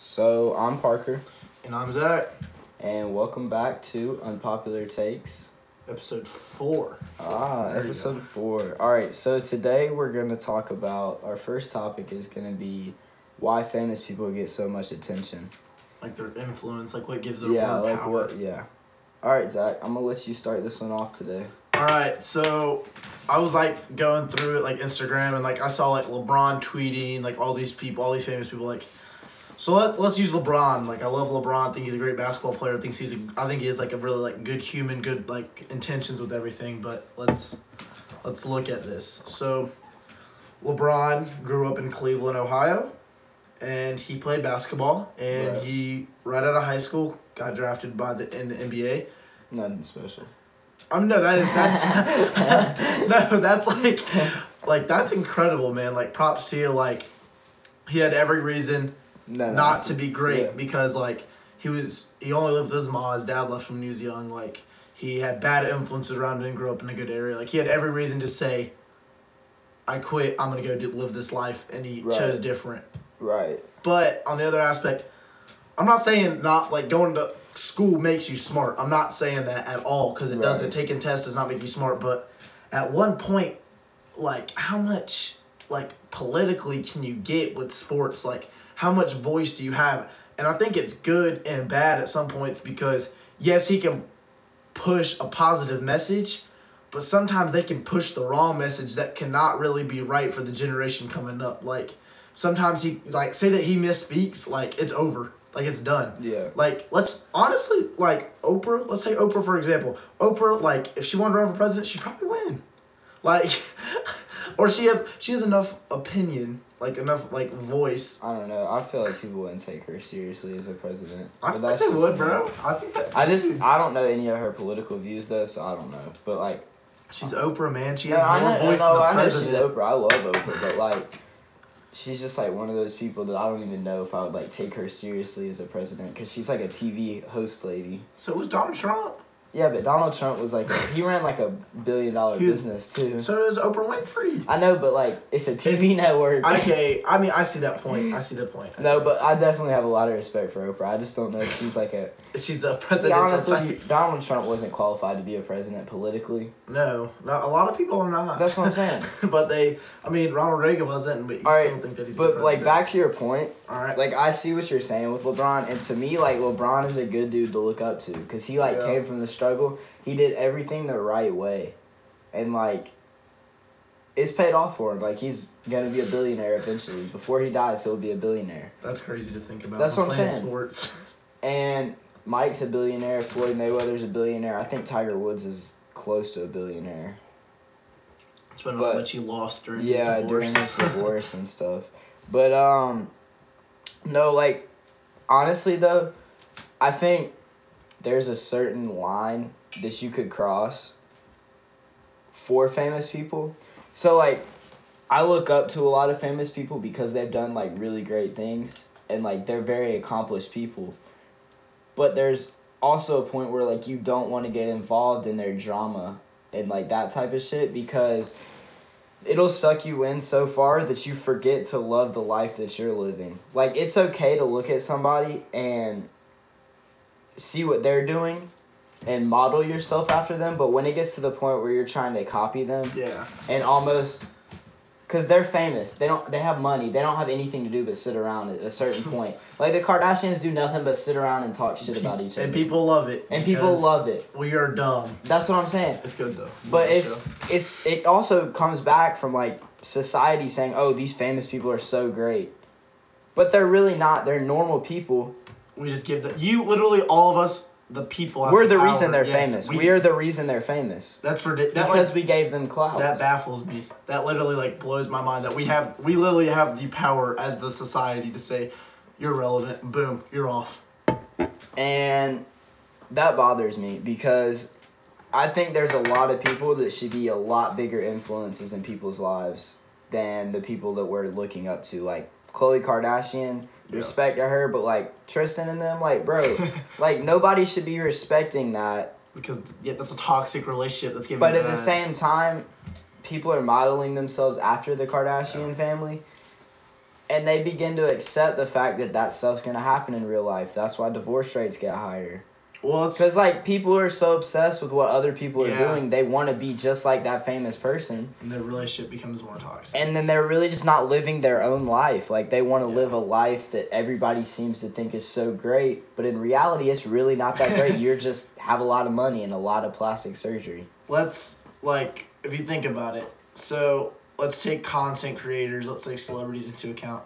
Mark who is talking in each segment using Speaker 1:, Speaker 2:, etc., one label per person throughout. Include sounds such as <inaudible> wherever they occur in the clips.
Speaker 1: So I'm Parker,
Speaker 2: And I'm Zach.
Speaker 1: and welcome back to Unpopular Takes.
Speaker 2: Episode four.
Speaker 1: Ah,
Speaker 2: There
Speaker 1: episode four. All right, so today we're going to talk about our first topic is going to be why famous people get so much attention.
Speaker 2: Like their influence, like what gives them
Speaker 1: yeah, like
Speaker 2: power.
Speaker 1: what? Yeah. All right, Zach, I'm gonna let you start this one off today.
Speaker 2: All right, so I was like going through it like Instagram and like I saw like LeBron tweeting like all these people, all these famous people like. So let, let's use LeBron. Like I love LeBron. I think he's a great basketball player. I think he's a, I think he is like a really like good human, good like intentions with everything. But let's let's look at this. So LeBron grew up in Cleveland, Ohio, and he played basketball. And
Speaker 1: Right.
Speaker 2: he right out of high school got drafted by the in the NBA.
Speaker 1: Nothing special.
Speaker 2: Um, no, that is that's <laughs> no, that's like, like that's incredible, man. Like props to you. Like, he had every reason
Speaker 1: No, no,
Speaker 2: not to be great
Speaker 1: yeah.
Speaker 2: because like he was he only lived with his mom. His dad left when he was young. Like he had bad influences around him and grew up in a good area. Like he had every reason to say, "I quit. I'm gonna go do, live this life," and he
Speaker 1: Right.
Speaker 2: chose different.
Speaker 1: Right.
Speaker 2: But on the other aspect, I'm not saying not like going to school makes you smart. I'm not saying that at all because it
Speaker 1: Right.
Speaker 2: doesn't. Taking tests does not make you smart. But at one point, like how much like politically can you get with sports? Like how much voice do you have? And I think it's good and bad at some points because yes, he can push a positive message, but sometimes they can push the wrong message that cannot really be right for the generation coming up. Like sometimes he like say that he misspeaks, like it's over. Like it's done.
Speaker 1: Yeah.
Speaker 2: Like let's honestly like Oprah, let's say Oprah for example. Oprah, like if she wanted to run for president, she'd probably win. Like <laughs> or she has she has enough opinion, like enough like voice.
Speaker 1: I don't know. I feel like people wouldn't take her seriously as a president.
Speaker 2: I
Speaker 1: But
Speaker 2: think they would,
Speaker 1: me.
Speaker 2: bro. I think that
Speaker 1: I just I don't know any of her political views though, so I don't know. But like
Speaker 2: she's Oprah, man. She
Speaker 1: No,
Speaker 2: has
Speaker 1: I
Speaker 2: more
Speaker 1: know,
Speaker 2: voice
Speaker 1: no,
Speaker 2: than the
Speaker 1: I know she's. Oprah. I love Oprah, but like, she's just like one of those people that I don't even know if I would like take her seriously as a president because she's like a TV host lady.
Speaker 2: So was Donald Trump.
Speaker 1: Yeah, but Donald Trump was like he ran like a billion dollar
Speaker 2: was-
Speaker 1: business too.
Speaker 2: So does Oprah Winfrey.
Speaker 1: I know, but like it's a TV
Speaker 2: It's-
Speaker 1: network.
Speaker 2: Okay, I mean I see that point. I see that point.
Speaker 1: no, but I definitely have a lot of respect for Oprah. I just don't know if she's like a. <laughs>
Speaker 2: she's a president.
Speaker 1: honest with you, Donald Trump wasn't qualified to be a president politically.
Speaker 2: No, not a lot of people are not.
Speaker 1: That's what I'm saying. <laughs>
Speaker 2: but they, I mean, Ronald Reagan wasn't, but you
Speaker 1: All right,
Speaker 2: still think that he's.
Speaker 1: But like back to your point,
Speaker 2: All right.
Speaker 1: like I see what you're saying with LeBron, and to me, like LeBron is a good dude to look up to because he like
Speaker 2: Yeah.
Speaker 1: came from the struggle. He did everything the right way, and like, it's paid off for him. Like he's gonna be a billionaire eventually. Before he dies, he'll be a billionaire.
Speaker 2: That's crazy to think about.
Speaker 1: That's what I'm saying.
Speaker 2: Sports. <laughs>
Speaker 1: And Mike's a billionaire. Floyd Mayweather's a billionaire. I think Tiger Woods is close to a billionaire.
Speaker 2: It's been
Speaker 1: But-
Speaker 2: how much he lost during
Speaker 1: yeah
Speaker 2: his divorce.
Speaker 1: during his divorce and stuff but um no like honestly though i think there's a certain line that you could cross for famous people so like i look up to a lot of famous people because they've done like really great things and like they're very accomplished people but there's also a point where like you don't want to get involved in their drama and like that type of shit because it'll suck you in so far that you forget to love the life that you're living. Like it's okay to look at somebody and see what they're doing and model yourself after them, but when it gets to the point where you're trying to copy them
Speaker 2: Yeah.
Speaker 1: and almost cuz they're famous. They don't they have money. They don't have anything to do but sit around at a certain <laughs> point. Like the Kardashians do nothing but sit around and talk shit about each other.
Speaker 2: And people love it.
Speaker 1: And people love it.
Speaker 2: We are dumb.
Speaker 1: That's what I'm saying.
Speaker 2: It's good though.
Speaker 1: But it's
Speaker 2: show.
Speaker 1: it's it also comes back from like society saying, "Oh, these famous people are so great," but they're really not. They're normal people.
Speaker 2: We just give the you literally all of us the people. have
Speaker 1: We're the
Speaker 2: power.
Speaker 1: reason they're
Speaker 2: Yes,
Speaker 1: famous. We, are the reason they're famous
Speaker 2: That's for that
Speaker 1: because
Speaker 2: like,
Speaker 1: we gave them clout.
Speaker 2: that baffles me. That literally like blows my mind that we have we literally have the power as the society to say you're relevant. Boom, you're off.
Speaker 1: and that bothers me because I think there's a lot of people that should be a lot bigger influences in people's lives than the people that we're looking up to, like Khloe Kardashian.
Speaker 2: Yeah.
Speaker 1: Respect to her, but like Tristan and them, like bro, <laughs> like nobody should be respecting that.
Speaker 2: Because yeah, that's a toxic relationship that's giving.
Speaker 1: But at the same time, people are modeling themselves after the Kardashian family. and they begin to accept the fact that that stuff's gonna happen in real life. That's why divorce rates get higher.
Speaker 2: Well, it's
Speaker 1: Because like people are so obsessed with what other people are
Speaker 2: Yeah.
Speaker 1: doing, they want to be just like that famous person,
Speaker 2: And their relationship becomes more toxic.
Speaker 1: and then they're really just not living their own life. Like they want to
Speaker 2: Yeah.
Speaker 1: live a life that everybody seems to think is so great, but in reality, it's really not that great. <laughs> You're just have a lot of money and a lot of plastic surgery.
Speaker 2: let's like if you think about it so let's take content creators let's take celebrities into account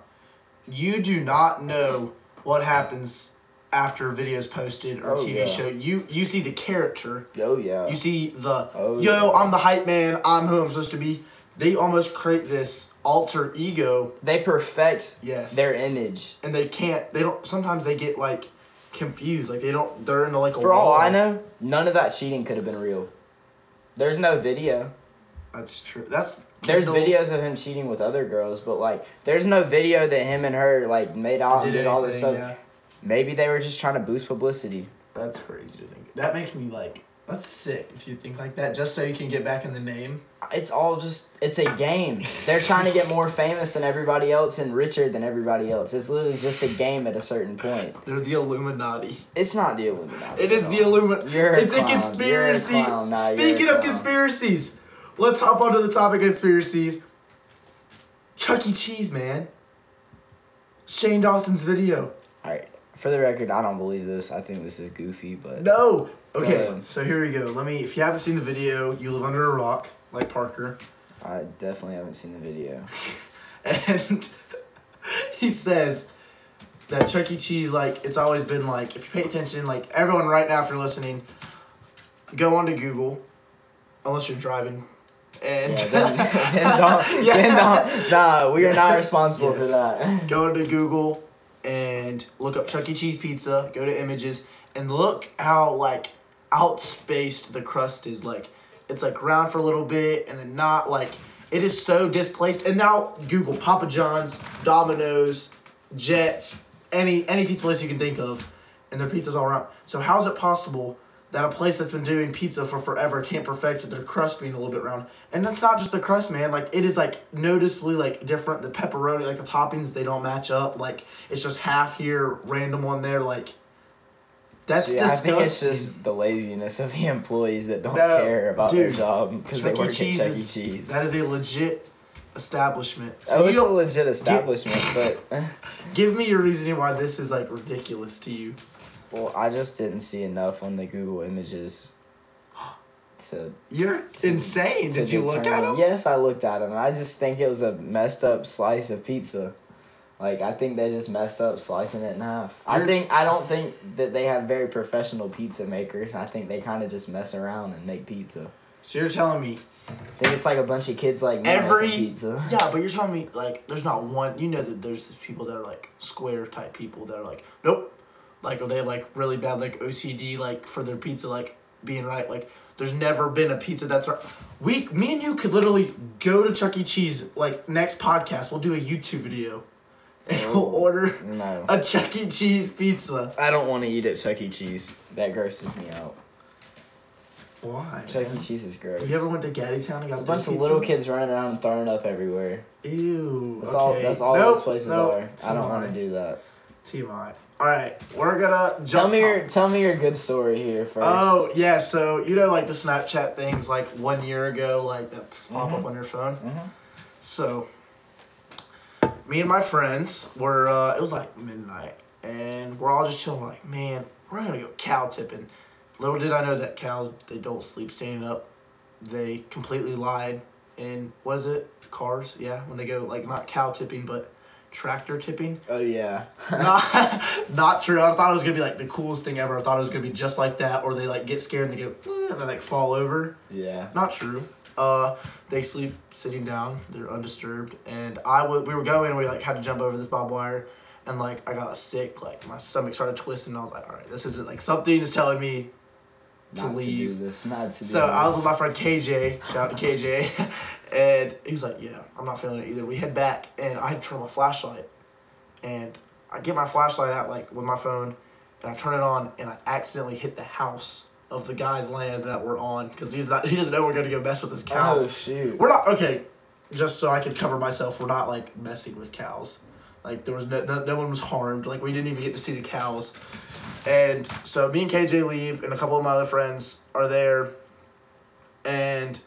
Speaker 2: you do not know what happens after a video is posted or
Speaker 1: Oh,
Speaker 2: tv
Speaker 1: yeah.
Speaker 2: show you you see the character
Speaker 1: Oh yeah.
Speaker 2: you see the
Speaker 1: Oh,
Speaker 2: yo
Speaker 1: yeah.
Speaker 2: i'm the hype man i'm who i'm supposed to be they almost create this alter ego
Speaker 1: they perfect
Speaker 2: yes
Speaker 1: their image.
Speaker 2: and they can't they don't sometimes they get like confused like they don't they're in like a
Speaker 1: For all
Speaker 2: wall.
Speaker 1: I know, none of that cheating could have been real. There's no video.
Speaker 2: that's true that's
Speaker 1: There's videos of him cheating with other girls, but like, there's no video that him and her like made out and
Speaker 2: did
Speaker 1: did all this stuff.
Speaker 2: yeah.
Speaker 1: Maybe they were just trying to boost publicity.
Speaker 2: That's crazy to think. That makes me like that's sick if you think like that just so you can get back in the name.
Speaker 1: It's all just it's a game. They're trying to get more famous than everybody else and richer than everybody else. It's literally just a game at a certain point.
Speaker 2: They're the Illuminati.
Speaker 1: It's not the Illuminati.
Speaker 2: It is the. Illuminati.
Speaker 1: You're a
Speaker 2: It's a conspiracy.
Speaker 1: A. Nah,
Speaker 2: Speaking of conspiracies, let's hop onto the topic of conspiracies. Chuck E. Cheese, man. Shane Dawson's video.
Speaker 1: Alright. For the record, I don't believe this. I think this is goofy, but
Speaker 2: No. Okay,
Speaker 1: Um,
Speaker 2: so here we go. Let me. If you haven't seen the video, you live under a rock, like Parker.
Speaker 1: I definitely haven't seen the video. <laughs>
Speaker 2: and <laughs> he says that Chuck E. Cheese, like, it's always been like, if you pay attention, like, everyone right now, if you're listening, go onto Google, unless you're driving, and
Speaker 1: Yeah, then, <laughs> then don't,
Speaker 2: Yeah.
Speaker 1: then don't, nah, we are not responsible
Speaker 2: Yes.
Speaker 1: for that.
Speaker 2: go to Google and look up Chuck E. Cheese pizza, go to images, and look how, like, outspaced the crust is. Like, it's like round for a little bit and then not like it is so displaced. And now Google Papa John's, Domino's, Jets, any any pizza place you can think of, and their pizza's all around. So how is it possible that a place that's been doing pizza for forever can't perfect their crust being a little bit round? And that's not just the crust, man. Like it is like noticeably like different. The pepperoni, like the toppings, they don't match up. Like it's just half here, random one there. Like that's
Speaker 1: See, I think it's just the laziness of the employees that don't
Speaker 2: No,
Speaker 1: care about their job because they work at
Speaker 2: Cheese
Speaker 1: Chuck E. Cheese.
Speaker 2: That is a legit establishment.
Speaker 1: oh,
Speaker 2: So you
Speaker 1: it's a legit establishment, but <laughs>
Speaker 2: give me your reasoning why this is like ridiculous to you.
Speaker 1: Well, I just didn't see enough on the Google images <gasps> to
Speaker 2: You're
Speaker 1: To-
Speaker 2: insane.
Speaker 1: to
Speaker 2: Did you look at them?
Speaker 1: Yes, I looked at them. I just think it was a messed up slice of pizza. Like I think they just messed up slicing it in half. I
Speaker 2: You're-
Speaker 1: think I don't think that they have very professional pizza makers. I think they kind of just mess around and make pizza.
Speaker 2: So you're telling me
Speaker 1: I think it's like a bunch of kids like
Speaker 2: Every-
Speaker 1: making pizza. <laughs>
Speaker 2: Yeah, but you're telling me like there's not one. You know that there's people that are like square type people that are like nope, like or they have like really bad like OCD like for their pizza like being right. Like there's never been a pizza that's right. We, me and you could literally go to Chuck E. Cheese like next podcast. We'll do a YouTube video, and we'll order
Speaker 1: No.
Speaker 2: a Chuck E. Cheese pizza.
Speaker 1: I don't want to eat at Chuck E. Cheese. That grosses me out.
Speaker 2: Why?
Speaker 1: Chuck E. Cheese is gross.
Speaker 2: You ever went to Gattitown and got
Speaker 1: It's a bunch of little kids running around and throwing up everywhere.
Speaker 2: Ew.
Speaker 1: That's
Speaker 2: okay.
Speaker 1: all. That's all
Speaker 2: Nope,
Speaker 1: those places
Speaker 2: nope.
Speaker 1: are. I don't want to do that.
Speaker 2: TMI. All right, we're gonna jump.
Speaker 1: Tell me your
Speaker 2: topics.
Speaker 1: tell me your good story here first.
Speaker 2: Oh yeah, so you know like the Snapchat things like one year ago, like that pop
Speaker 1: Mhm.
Speaker 2: up on your phone.
Speaker 1: Mhm.
Speaker 2: So me and my friends were uh, it was like midnight, and we're all just chilling. We're like, man, we're gonna go cow tipping. Little did I know that cows they don't sleep standing up. They completely lied. And what is it? Cars, yeah. When they go like not cow tipping, but tractor tipping.
Speaker 1: Oh yeah. <laughs> <laughs>
Speaker 2: not, not true. I thought it was gonna be like the coolest thing ever. I thought it was gonna be just like that, or they like get scared and they go and they like fall over.
Speaker 1: yeah.
Speaker 2: Not true. Uh, they sleep sitting down. They're undisturbed. And I would we were going. We like had to jump over this barbed wire, and like I got sick. Like my stomach started twisting. And I was like, all right, this isn't like something is telling me to
Speaker 1: Not
Speaker 2: leave.
Speaker 1: to do this. Not to do
Speaker 2: So
Speaker 1: this.
Speaker 2: I was with my friend KJ. Shout out to KJ. <laughs> and he was like, "Yeah, I'm not feeling it either." We head back, and I had to turn on my flashlight, and I get my flashlight out like with my phone, and I turn it on, and I accidentally hit the house of the guy's land that we're on because he's not. He doesn't know we're gonna go mess with his oh, cows.
Speaker 1: Oh shoot.
Speaker 2: We're not okay. Just so I could cover myself, we're not like messing with cows. Like there was no, no no one was harmed. Like we didn't even get to see the cows. And so me and KJ leave, and a couple of my other friends are there. And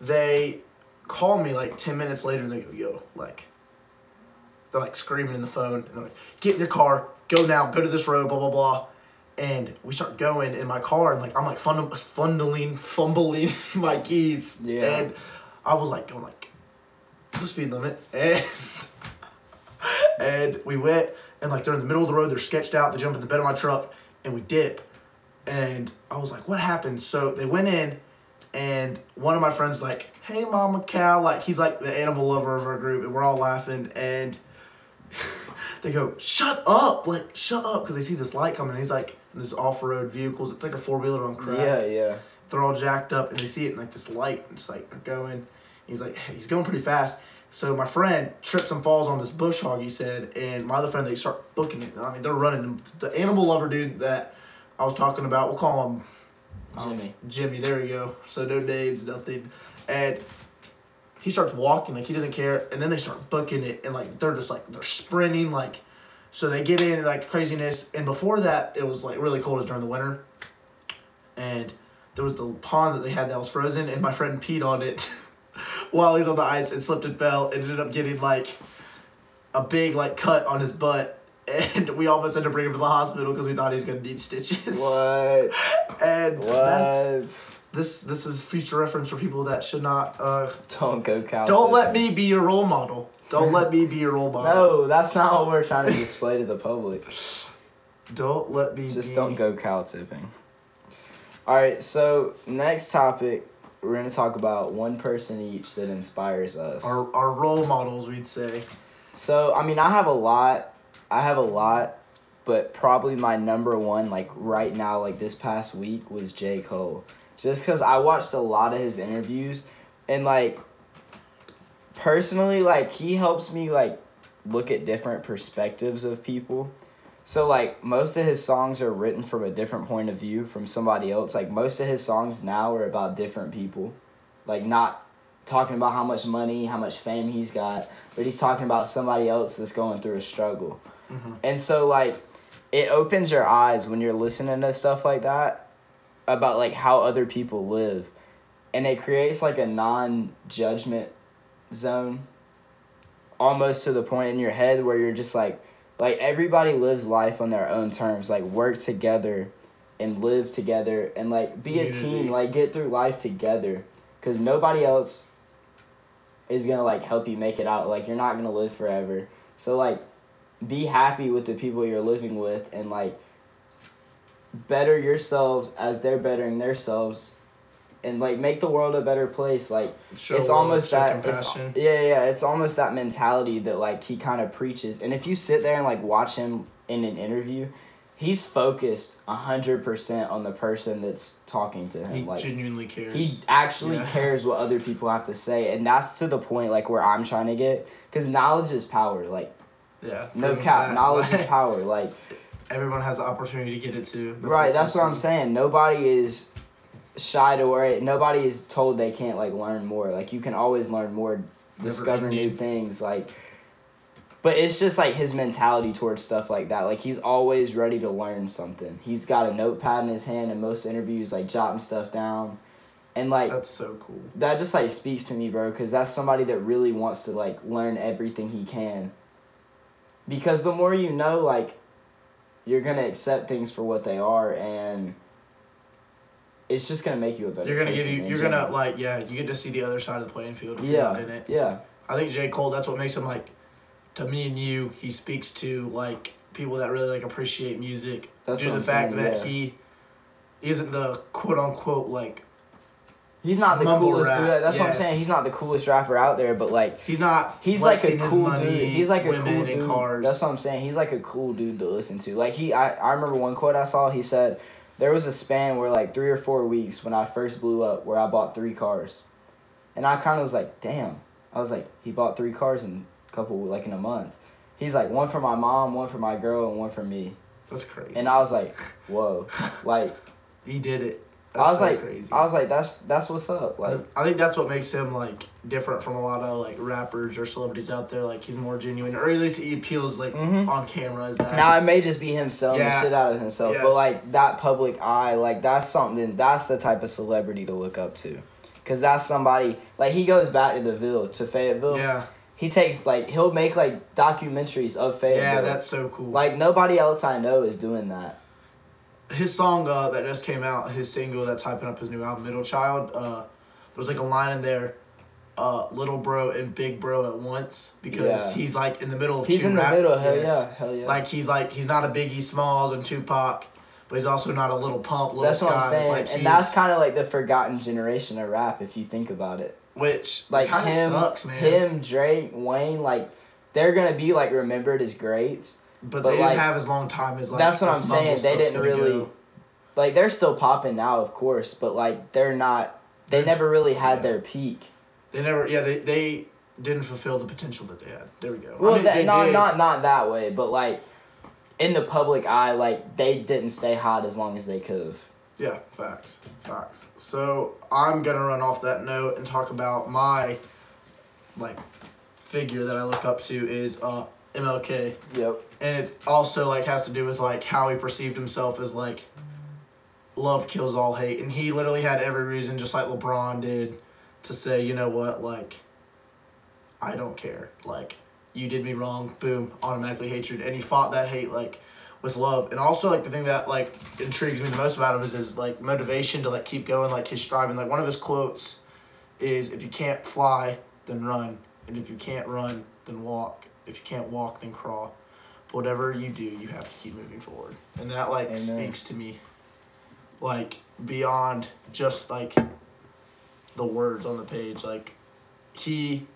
Speaker 2: they call me like ten minutes later, and they go, "Yo, like." They're like screaming in the phone, and they're like, "Get in your car, go now, go to this road, blah blah blah." And we start going in my car, and like I'm like fun- fumbling, fumbling <laughs> my keys,
Speaker 1: Yeah.
Speaker 2: and I was like going like, "No speed limit," <laughs> and and we went and like they're in the middle of the road they're sketched out they jump in the bed of my truck and we dip and i was like what happened so they went in and one of my friends like hey mama cow like he's like the animal lover of our group and we're all laughing and <laughs> they go shut up like shut up because they see this light coming and he's like there's off-road vehicles it's like a four-wheeler on crack.
Speaker 1: Yeah, yeah.
Speaker 2: they're all jacked up and they see it in like this light and it's like they're going he's like he's going pretty fast. So my friend trips and falls on this bush hog he said and my other friend they start booking it. I mean they're running the animal lover dude that i was talking about we'll call him um,
Speaker 1: Jimmy.
Speaker 2: jimmy there you go. So no names nothing. And he starts walking like he doesn't care. And then they start booking it and like they're just like they're sprinting like so they get in like craziness. And before that it was like really cold. It was during the winter. And there was the pond that they had that was frozen and my friend peed on it <laughs> while he's on the ice and slipped and fell and ended up getting like a big like cut on his butt and we almost had to bring him to the hospital because we thought he was gonna need stitches
Speaker 1: What? <laughs>
Speaker 2: and that's
Speaker 1: What?
Speaker 2: this this is future reference for people that should not uh
Speaker 1: Don't go cow.
Speaker 2: don't let me be your role model don't let me be your role model
Speaker 1: No, that's not what we're trying to display to the public.
Speaker 2: don't let me
Speaker 1: Just
Speaker 2: be
Speaker 1: don't go cow tipping. All right, so next topic, we're gonna talk about one person each that inspires us.
Speaker 2: our, our role models we'd say
Speaker 1: So I mean, I have a lot. I have a lot, but probably my number one, like right now, like this past week, was J Cole. Just because I watched a lot of his interviews, and like, personally, like he helps me like look at different perspectives of people. So like most of his songs are written from a different point of view from somebody else. Like most of his songs now are about different people. Like not talking about how much money, how much fame he's got, but he's talking about somebody else that's going through a struggle. Mm-hmm. And so like it opens your eyes when you're listening to stuff like that about like how other people live. And it creates like a non-judgment zone almost to the point in your head where you're just like like everybody lives life on their own terms like work together and live together and like be a team like get through life together. Because nobody else is gonna like help you make it out. Like you're not gonna live forever. So like be happy with the people you're living with and like better yourselves as they're bettering themselves and like make the world a better place. Like
Speaker 2: Show
Speaker 1: it's almost that it's, yeah yeah it's almost that mentality that like he kind of preaches. And if you sit there and like watch him in an interview he's focused 100% on the person that's talking to him.
Speaker 2: He
Speaker 1: like
Speaker 2: genuinely cares.
Speaker 1: he actually
Speaker 2: Yeah.
Speaker 1: cares what other people have to say. And that's to the point like where i'm trying to get. Because knowledge is power. Like
Speaker 2: yeah
Speaker 1: no cap knowledge is <laughs> power like
Speaker 2: everyone has the opportunity to get it too.
Speaker 1: Right that's what i'm saying. Nobody is shy to worry. Nobody is told they can't like learn more. Like you can always learn more discover new things like but it's just like his mentality towards stuff like that. Like he's always ready to learn something. He's got a notepad in his hand in most interviews like jotting stuff down. And like
Speaker 2: that's so cool.
Speaker 1: that just like speaks to me bro because that's somebody that really wants to like learn everything he can because the more you know like you're gonna accept things for what they are and it's just gonna make you a better
Speaker 2: you're gonna give you. You're gonna like yeah you get to see the other side of the playing field
Speaker 1: yeah
Speaker 2: in it
Speaker 1: yeah
Speaker 2: I think J. Cole, that's what makes him like, to me and you, he speaks to like people that really like appreciate music.
Speaker 1: That's
Speaker 2: due to the
Speaker 1: I'm
Speaker 2: fact
Speaker 1: saying,
Speaker 2: that
Speaker 1: yeah.
Speaker 2: he isn't the quote unquote like
Speaker 1: he's not the
Speaker 2: Mumble
Speaker 1: coolest
Speaker 2: rap,
Speaker 1: yeah, that's what i'm saying he's not the coolest rapper out there but like
Speaker 2: he's not
Speaker 1: He's like a cool
Speaker 2: money,
Speaker 1: dude. He's like a cool dude.
Speaker 2: cars.
Speaker 1: That's what I'm saying. He's like a cool dude to listen to. Like he, I, I remember one quote I saw. He said, "There was a span where like three or four weeks when I first blew up, where I bought three cars," and I kind of was like, "Damn." I was like, he bought three cars in a couple like in a month. He's like one for my mom, one for my girl, and one for me.
Speaker 2: that's crazy.
Speaker 1: And I was like, "Whoa!" <laughs> like
Speaker 2: he did it.
Speaker 1: I was
Speaker 2: so
Speaker 1: like,
Speaker 2: crazy.
Speaker 1: I was like, that's that's what's up. Like,
Speaker 2: I think that's what makes him like different from a lot of like rappers or celebrities out there. Like he's more genuine, or at least he appeals like
Speaker 1: Mhm.
Speaker 2: on camera as that.
Speaker 1: now it may just be him selling
Speaker 2: Yeah.
Speaker 1: the shit out of himself,
Speaker 2: Yes.
Speaker 1: but like that public eye, like that's something. That's the type of celebrity to look up to, cause that's somebody like he goes back to the Ville to Fayetteville.
Speaker 2: yeah,
Speaker 1: He takes like he'll make like documentaries of Fayetteville.
Speaker 2: yeah, that's so cool.
Speaker 1: like nobody else I know is doing that.
Speaker 2: His song uh, that just came out, his single that's hyping up his new album, Middle Child. Uh, there's like a line in there, uh, little bro and big bro at once because
Speaker 1: Yeah.
Speaker 2: he's like in the middle of
Speaker 1: He's
Speaker 2: two
Speaker 1: in the middle. Hell yeah, hell yeah.
Speaker 2: Like he's like he's not a Biggie Smalls and Tupac, but he's also not a Lil Pump. Little
Speaker 1: that's what I'm saying,
Speaker 2: Like,
Speaker 1: and that's kind of like the forgotten generation of rap if you think about it.
Speaker 2: which
Speaker 1: like him,
Speaker 2: sucks, man.
Speaker 1: him, Drake, Wayne, like they're gonna be like remembered as greats.
Speaker 2: But,
Speaker 1: but,
Speaker 2: they
Speaker 1: like,
Speaker 2: didn't have as long time as like.
Speaker 1: that's what I'm saying, they didn't really-
Speaker 2: go.
Speaker 1: Like they're still popping now, of course, but like they're not. They
Speaker 2: They're-
Speaker 1: never really had
Speaker 2: yeah.
Speaker 1: their peak.
Speaker 2: They never. Yeah, they they didn't fulfill the potential that they had. There we go. I
Speaker 1: Well,
Speaker 2: mean,
Speaker 1: that,
Speaker 2: they
Speaker 1: not
Speaker 2: did.
Speaker 1: not not that way, but like in the public eye, like they didn't stay hot as long as they could have.
Speaker 2: Yeah, facts, facts. So I'm gonna run off that note and talk about my like figure that I look up to is uh MLK,
Speaker 1: Yep.
Speaker 2: and it also like has to do with like how he perceived himself as like love kills all hate, and he literally had every reason, just like LeBron did, to say, you know what, like I don't care, like you did me wrong, boom, automatically hatred, and he fought that hate like with love, and also like the thing that like intrigues me the most about him is his like motivation to like keep going, like his striving. Like one of his quotes is, "If you can't fly, then run, and if you can't run, then walk. If you can't walk, then crawl. Whatever you do, you have to keep moving forward." And that like
Speaker 1: Amen.
Speaker 2: speaks to me, like beyond just like the words on the page, like he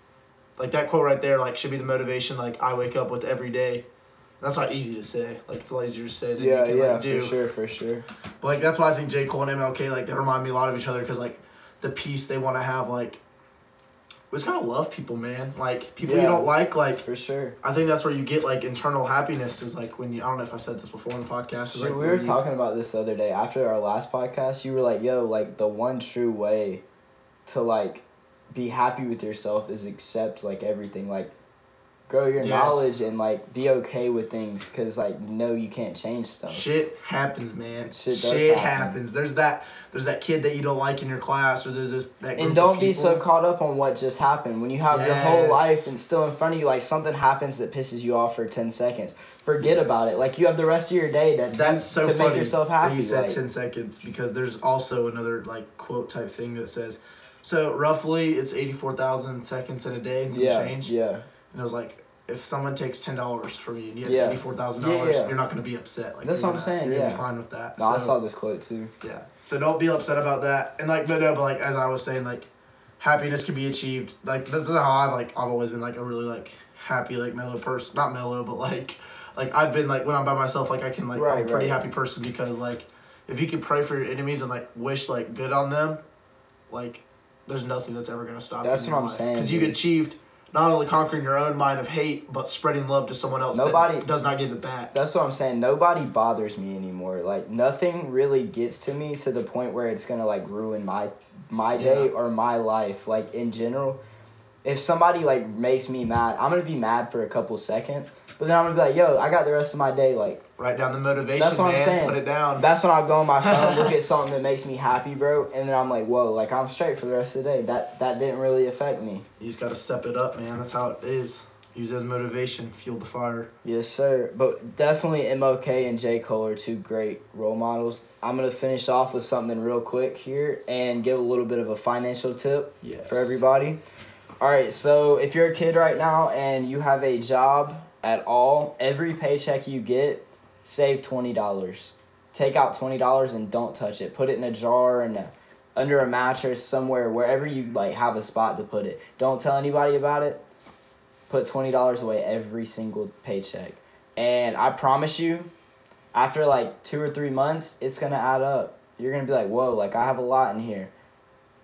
Speaker 2: like that quote right there like should be the motivation like I wake up with every day. That's not easy to say. Like it's a lot easier to say than
Speaker 1: Yeah,
Speaker 2: you can
Speaker 1: yeah,
Speaker 2: like do.
Speaker 1: for sure, for sure.
Speaker 2: But like that's why I think J Cole and MLK like they remind me a lot of each other because like the peace they want to have like we just gotta love people, man. Like people you don't like, like
Speaker 1: For sure.
Speaker 2: I think that's where you get like internal happiness is like when you I don't know if I said this before in the podcast. is, like,
Speaker 1: we were
Speaker 2: you-
Speaker 1: talking about this the other day after our last podcast. You were like, "Yo, like the one true way to like be happy with yourself is accept like everything, like grow your
Speaker 2: Yes.
Speaker 1: knowledge and like be okay with things, cause like no, you can't change stuff.
Speaker 2: Shit happens, man.
Speaker 1: Shit
Speaker 2: Shit,
Speaker 1: happen.
Speaker 2: happens. There's that. There's that kid that you don't like in your class, or there's this that. Group
Speaker 1: And don't be so caught up on what just happened. When you have your whole life and still in front of you, like something happens that pisses you off for ten seconds. Forget about it. Like you have the rest of your day to
Speaker 2: That's so
Speaker 1: to
Speaker 2: funny
Speaker 1: make yourself happy.
Speaker 2: You said
Speaker 1: like-
Speaker 2: ten seconds because there's also another like quote type thing that says, so roughly it's eighty four thousand seconds in a day and some
Speaker 1: yeah,
Speaker 2: change.
Speaker 1: yeah.
Speaker 2: And it was like, if someone takes ten dollars from you and you have
Speaker 1: Yeah.
Speaker 2: eighty four thousand
Speaker 1: Yeah,
Speaker 2: dollars,
Speaker 1: yeah.
Speaker 2: you're not gonna be upset. Like
Speaker 1: That's what I'm saying,
Speaker 2: You're gonna be fine with that.
Speaker 1: No, I saw this quote too.
Speaker 2: Yeah. So don't be upset about that. And like, but no, but like as I was saying, like, happiness can be achieved. Like this is how I've like I've always been like a really like happy like mellow person. Not mellow, but like like I've been like when I'm by myself, like I can like I'm a pretty
Speaker 1: right.
Speaker 2: happy person because like if you can pray for your enemies and like wish like good on them, like there's nothing that's ever gonna stop. You.
Speaker 1: That's what I'm saying,
Speaker 2: Because you achieved not only conquering your own mind of hate, but spreading love to someone else.
Speaker 1: Nobody-
Speaker 2: that does not give it back.
Speaker 1: That's what I'm saying. Nobody bothers me anymore. Like nothing really gets to me to the point where it's gonna like ruin my my day
Speaker 2: Yeah.
Speaker 1: or my life. Like in general, if somebody like makes me mad, I'm gonna be mad for a couple seconds, but then I'm gonna be like, yo, I got the rest of my day. Like
Speaker 2: Write down the motivation.
Speaker 1: That's what I'm saying.
Speaker 2: Put it down.
Speaker 1: that's when I'll go on my phone, look <laughs> at something that makes me happy, bro, and then I'm like, whoa, like I'm straight for the rest of the day. That that didn't really affect me.
Speaker 2: You just gotta step it up, man. That's how it is. Use as motivation, fuel the fire.
Speaker 1: Yes, sir. But definitely MLK and J. Cole are two great role models. I'm going to finish off with something real quick here and give a little bit of a financial tip
Speaker 2: Yes.
Speaker 1: for everybody. All right, so if you're a kid right now and you have a job at all, every paycheck you get, save $20. Take out $20 and don't touch it. Put it in a jar and under a mattress somewhere wherever you like have a spot to put it. Don't tell anybody about it put twenty dollars away every single paycheck, and I promise you, after like two or three months, it's gonna add up. You're gonna be like, whoa, like I have a lot in here.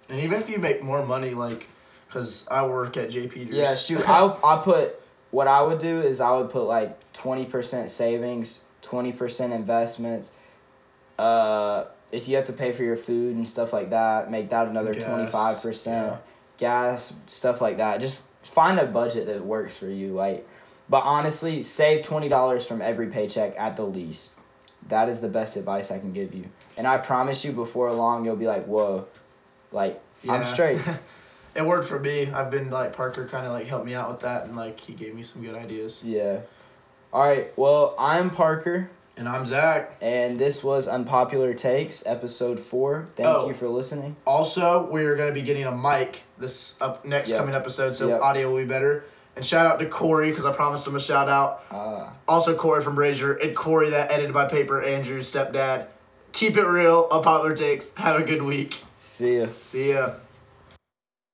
Speaker 2: And even if you make more money, like, cause I work at J. Peters.
Speaker 1: Yeah, shoot, I <laughs> I put what I would do is I would put like twenty percent savings, twenty percent investments, uh, if you have to pay for your food and stuff like that, make that another twenty five percent. Gas, stuff like that. Just find a budget that works for you. Like, but honestly, save twenty dollars from every paycheck at the least. That is the best advice I can give you. And I promise you, before long, you'll be like, "Whoa, like I'm straight." <laughs>
Speaker 2: it worked for me. I've been like Parker kind of like helped me out with that, and like he gave me some good ideas.
Speaker 1: yeah. All right. Well, I'm Parker.
Speaker 2: And I'm Zach.
Speaker 1: And this was Unpopular Takes, episode four. Thank
Speaker 2: Oh.
Speaker 1: you for listening.
Speaker 2: Also, we're gonna be getting a mic this up next
Speaker 1: Yep.
Speaker 2: coming episode, so
Speaker 1: Yep.
Speaker 2: audio will be better. And shout out to Corey because I promised him a shout out.
Speaker 1: Ah.
Speaker 2: Also, Corey from Brazier and Corey that edited my paper, Andrew's stepdad. Keep it real, unpopular takes. Have a good week.
Speaker 1: See ya.
Speaker 2: See ya.